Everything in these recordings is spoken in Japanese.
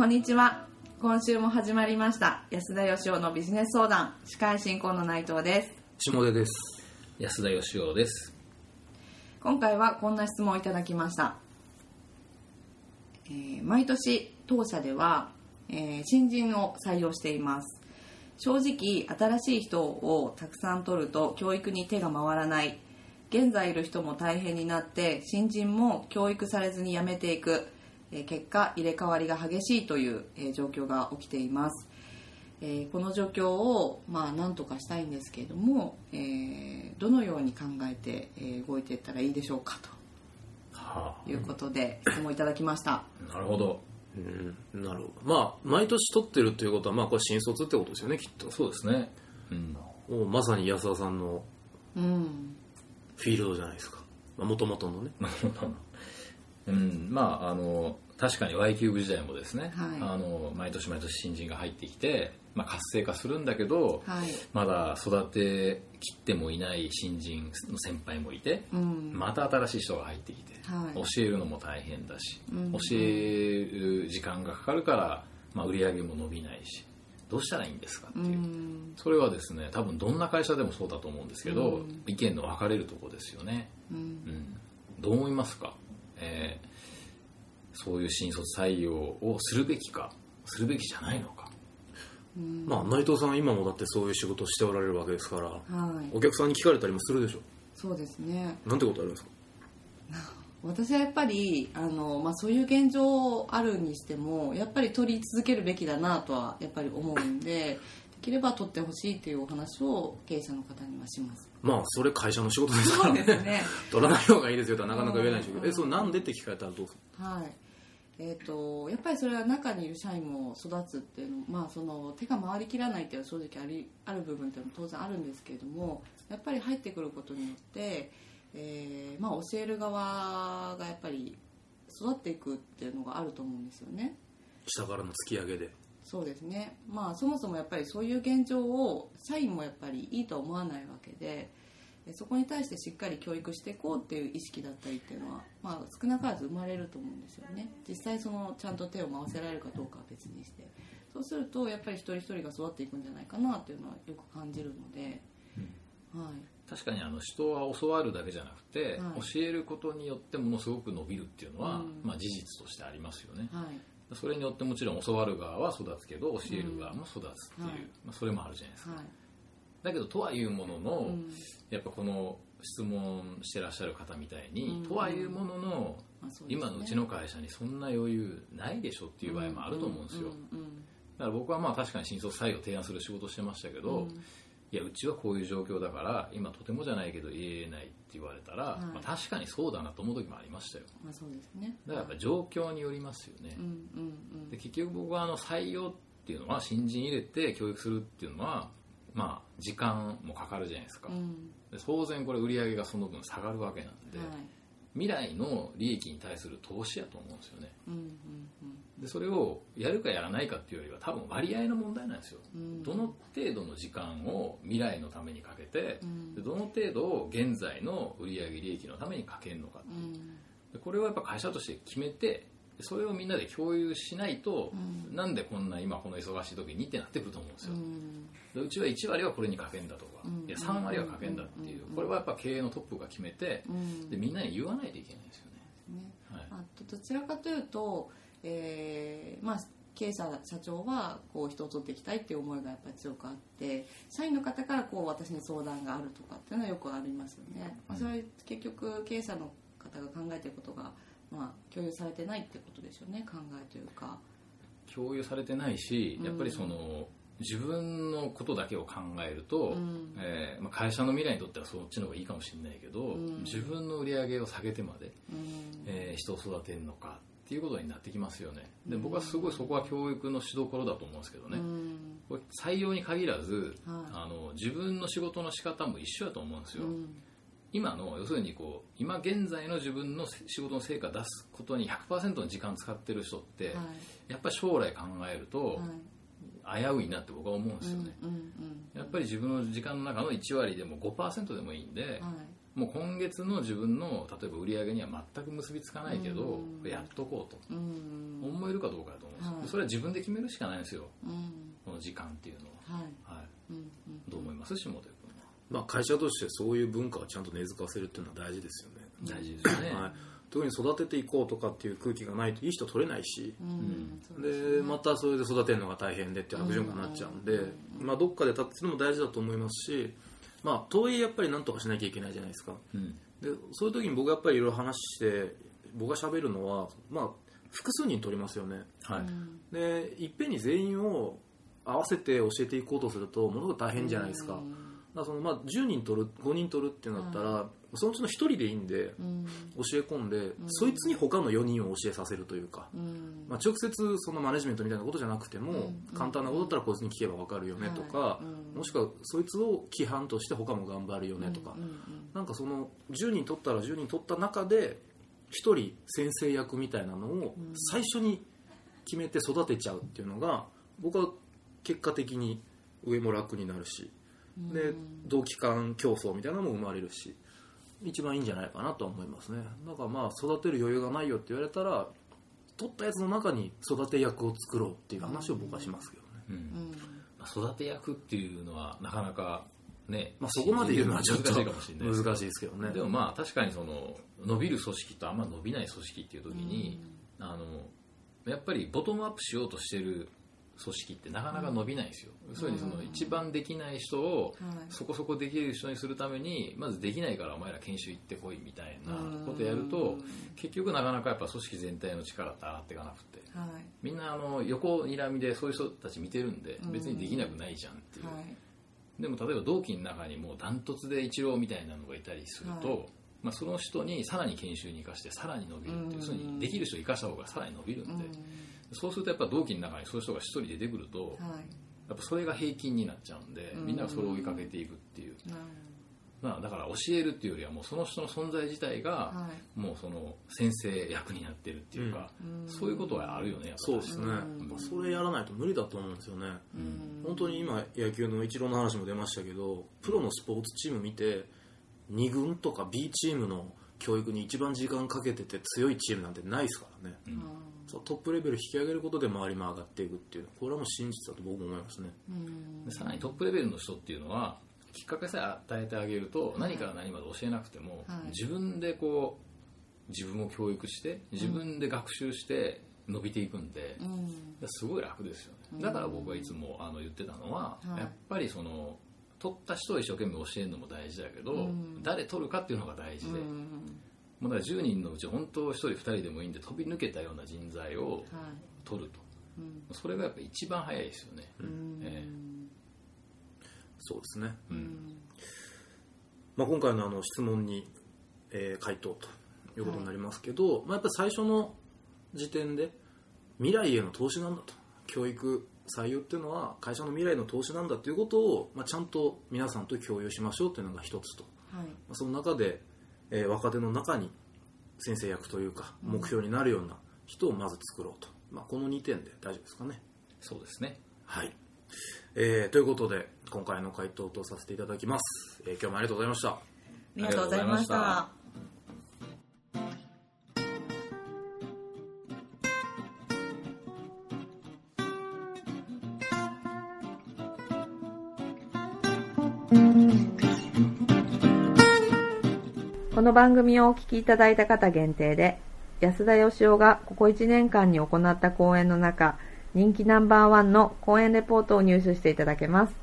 こんにちは。今週も始まりました。安田義雄のビジネス相談。司会進行の内藤です。下出です。安田義雄です。今回はこんな質問をいただきました、えー毎年当社では、えー新人を採用しています。正直新しい人をたくさん取ると教育に手が回らない。現在いる人も大変になって新人も教育されずに辞めていく、えー結果入れ替わりが激しいという、えー状況が起きています。えーこの状況をまあ何とかしたいんですけれども、えーどのように考えて、えー動いていったらいいでしょうかはということで質問いただきました。あなるほど。うんなるほど。まあ毎年取ってるっていうことはまあこれ新卒ってことですよねきっと。そうですね。うん。もうまさに安田さんのうん。フィールドじゃないですか。もともとのね。なるほどうん。まああの確かに Y キューブ時代もですね、はい。あの毎年毎年新人が入ってきて、まあ、活性化するんだけど、はい。まだ育てきってもいない新人の先輩もいて、うん。また新しい人が入ってきて、はい。教えるのも大変だし、うん。教える時間がかかるから、まあ、売り上げも伸びないしどうしたらいいんですかってう。いう、ん。それはですね多分どんな会社でもそうだと思うんですけど、うん。意見の分かれるとこですよね、うん。うん、どう思いますか、えーそういう新卒採用をするべきかするべきじゃないのか。まあ内藤さんは今もだってそういう仕事をしておられるわけですからはい。お客さんに聞かれたりもするでしょ。そうですね。なんてことありますか？私はやっぱりあの、まあ、そういう現状あるにしてもやっぱり取り続けるべきだなとはやっぱり思うんでできれば取ってほしいというお話を経営者の方にはします。まあそれ会社の仕事ですからね。ですね取らない方がいいですよとはなかなか言えないでしょうけど。うんえそうなんでって聞かれたらどうするはい。えー、とやっぱりそれは中にいる社員も育つっていうのまあその手が回りきらないっていうのは正直ありある部分っていうのも当然あるんですけれどもやっぱり入ってくることによって、えーまあ、教える側がやっぱり育っていくっていうのがあると思うんですよね。下からの突き上げでそうですね。まあそもそもやっぱりそういう現状を社員もやっぱりいいとは思わないわけでえそこに対してしっかり教育していこうっていう意識だったりっていうのは、まあ、少なからず生まれると思うんですよね。実際そのちゃんと手を回せられるかどうかは別にして。そうするとやっぱり一人一人が育っていくんじゃないかなっていうのはよく感じるので、はい。確かにあの人は教わるだけじゃなくて、はい。教えることによってものすごく伸びるっていうのは、うん。まあ、事実としてありますよね。はいそれによってもちろん教わる側は育つけど教える側も育つっていう、はい。まあ、それもあるじゃないですか、はい。だけどとはいうものの、うん。やっぱこの質問してらっしゃる方みたいに、うん。とはいうものの、まあね。今のうちの会社にそんな余裕ないでしょっていう場合もあると思うんですよ、うんうんだから僕はまあ確かに新卒採用を提案する仕事をしてましたけど、うんいやうちはこういう状況だから今とてもじゃないけど言えないって言われたら、はい。まあ、確かにそうだなと思う時もありましたよ。まあそうですね。だからやっぱ状況によりますよね、うんうんで結局僕はあの採用っていうのは新人入れて教育するっていうのはまあ時間もかかるじゃないですか、うん。うんで当然これ売り上げがその分下がるわけなんで、はい。未来の利益に対する投資やと思うんですよね。うんうんでそれをやるかやらないかっていうよりは多分割合の問題なんですよ。うん。どの程度の時間を未来のためにかけてうん。でどの程度を現在の売上利益のためにかけるのかう。ん。でこれをやっぱ会社として決めてでそれをみんなで共有しないと、うん。なんでこんな今この忙しい時にってなってくると思うんですよ、うん。でうちは1割はこれにかけんだとか、うん。いや3割はかけんだっていう、うん。これはやっぱ経営のトップが決めて、うん。でみんなに言わないといけないですよね、ね。はい。あとどちらかというと、えーまあ、経営者社長はこう人を取っていきたいっていう思いがやっぱり強くあって社員の方からこう私に相談があるとかっていうのはよくありますよね、まあ、それは結局経営者の方が考えてることが、まあ、共有されてないってことですよね考えというか。共有されてないしやっぱりその、自分のことだけを考えると、うん。えーまあ、会社の未来にとってはそっちの方がいいかもしれないけど、ん。自分の売り上げを下げてまで、うん。えー人を育てるのかっていうことになってきますよね。で僕はすごいそこは教育のしどころだと思うんですけどね、うん。これ採用に限らず、はい。あの自分の仕事の仕方も一緒だと思うんですよ、うん。今の要するにこう今現在の自分の仕事の成果を出すことに100%の時間使ってる人って、はい。やっぱり将来考えるとはい。危ういなって僕は思うんですよね、やっぱり自分の時間の中の1割でも5%でもいいんで、もう今月の自分の例えば売り上げには全く結びつかないけど、うん。やっとこうと。うん。思えるかどうかだと思うんですよ、はい。それは自分で決めるしかないんですよ。うん。この時間っていうのは。い。は、はい、うんうんどう思います？下手君はまあ、会社としてそういう文化をちゃんと根付かせるっていうのは大事ですよね、大事ですよね、はい、特に育てていこうとかっていう空気がないといい人取れないし、うん。でまたそれで育てるのが大変でっていう悪循環になっちゃうんで、まあ、どっかで立つのも大事だと思いますし、まあ、とはいえやっぱりなんとかしなきゃいけないじゃないですか。うん。でそういう時に僕やっぱりいろいろ話して僕が喋るのは、まあ、複数人取りますよね。はい、でいっぺんに全員を合わせて教えていこうとするとものすごく大変じゃないですか,、だからそのまあ10人取る5人取るってなったら、そのうちの1人でいいんでうん。教え込んで、そいつに他の4人を教えさせるというか、うん。まあ、直接そのマネジメントみたいなことじゃなくても、うん。簡単なことだったらこいつに聞けば分かるよねとか、もしくはそいつを規範として他も頑張るよねとか、うんうんなんかその10人取ったら10人取った中で1人先生役みたいなのを最初に決めて育てちゃうっていうのが僕は結果的に上も楽になるしで同期間競争みたいなのも生まれるし一番いいんじゃないかなとは思いますね。だからまあ育てる余裕がないよって言われたら取ったやつの中に育て役を作ろうっていう話を僕はしますけどね、うん。うん。まあ、育て役っていうのはなかなかね、まあ、そこまで言うのはちょっと難しいかもしれないです難しいですけどね。でもまあ確かにその伸びる組織とあんま伸びない組織っていう時に、あのやっぱりボトムアップしようとしてる組織ってなかなか伸びないんですよ、そういうその一番できない人をはい。そこそこできる人にするためにまずできないからお前ら研修行ってこいみたいなことやると結局なかなかやっぱ組織全体の力って上がっていかなくて。はい。みんなあの横にらみでそういう人たち見てるんで別にできなくないじゃんっていう、はい。でも例えば同期の中にもうダントツで一郎みたいなのがいたりすると、はい。まあ、その人にさらに研修に生かしてさらに伸びるっていううん。できる人を生かした方がさらに伸びるんで、そうするとやっぱ同期の中にそういう人が一人出てくると、はい。やっぱそれが平均になっちゃうんでみんながそれを追いかけていくっていう、まあ、だから教えるっていうよりはもうその人の存在自体がはい。もうその先生役になってるっていうか、そういうことはあるよねやっぱそうですね、うん。まあそれやらないと無理だと思うんですよね、うん。本当に今野球のイチローの話も出ましたけどプロのスポーツチーム見て2軍とか B チームの教育に一番時間かけてて強いチームなんてないですからね、そうトップレベル引き上げることで周りも上がっていくっていうこれはもう真実だと僕も思いますね。さらにトップレベルの人っていうのはきっかけさえ与えてあげると何から何まで教えなくても、はい。自分でこう自分を教育して自分で学習して伸びていくんで、うん。すごい楽ですよね。だから僕はいつもあの言ってたのは、はい。やっぱりその取った人を一生懸命教えるのも大事だけど、ん。誰取るかっていうのが大事で、うんもうだから10人のうち本当1人2人でもいいんで飛び抜けたような人材をはい。取ると。うん。それがやっぱ一番早いですよね、うん。えそうですね、えうん。まあ、今回のあの質問に、えー回答ということになりますけど、まあ、やっぱり最初の時点で未来への投資なんだと。教育採用っていうのは会社の未来の投資なんだということを、まあ、ちゃんと皆さんと共有しましょうというのが一つと、はい。まあその中で、えー若手の中に先生役というか目標になるような人をまず作ろうと、まあ、この2点で大丈夫ですかね。そうですね。はい、えーということで今回の回答とさせていただきます、えー今日もありがとうございました。ありがとうございましたこの番組をお聞きいただいた方限定で安田義雄がここ1年間に行った講演の中人気ナンバーワンの講演レポートを入手していただけます。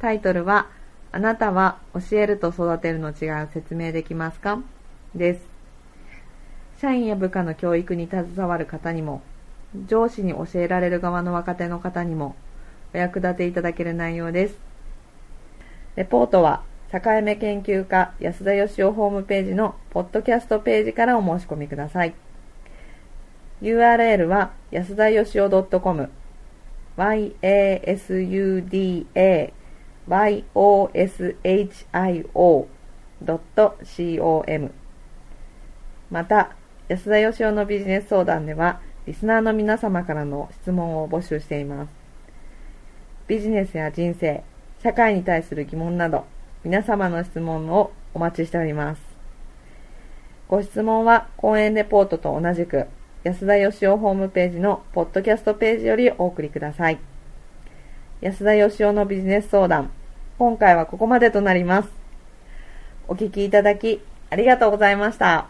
タイトルは「あなたは教えると育てるの違いを説明できますか?」です。社員や部下の教育に携わる方にも上司に教えられる側の若手の方にもお役立ていただける内容です。レポートは、境目研究家安田義雄ホームページのポッドキャストページからお申し込みください。URL は安田義雄 .com yasudayoshio.com また、安田義雄のビジネス相談では、リスナーの皆様からの質問を募集しています。ビジネスや人生、社会に対する疑問など、皆様の質問をお待ちしております。ご質問は講演レポートと同じく安田義雄ホームページのポッドキャストページよりお送りください。安田義雄のビジネス相談、今回はここまでとなります。お聞きいただきありがとうございました。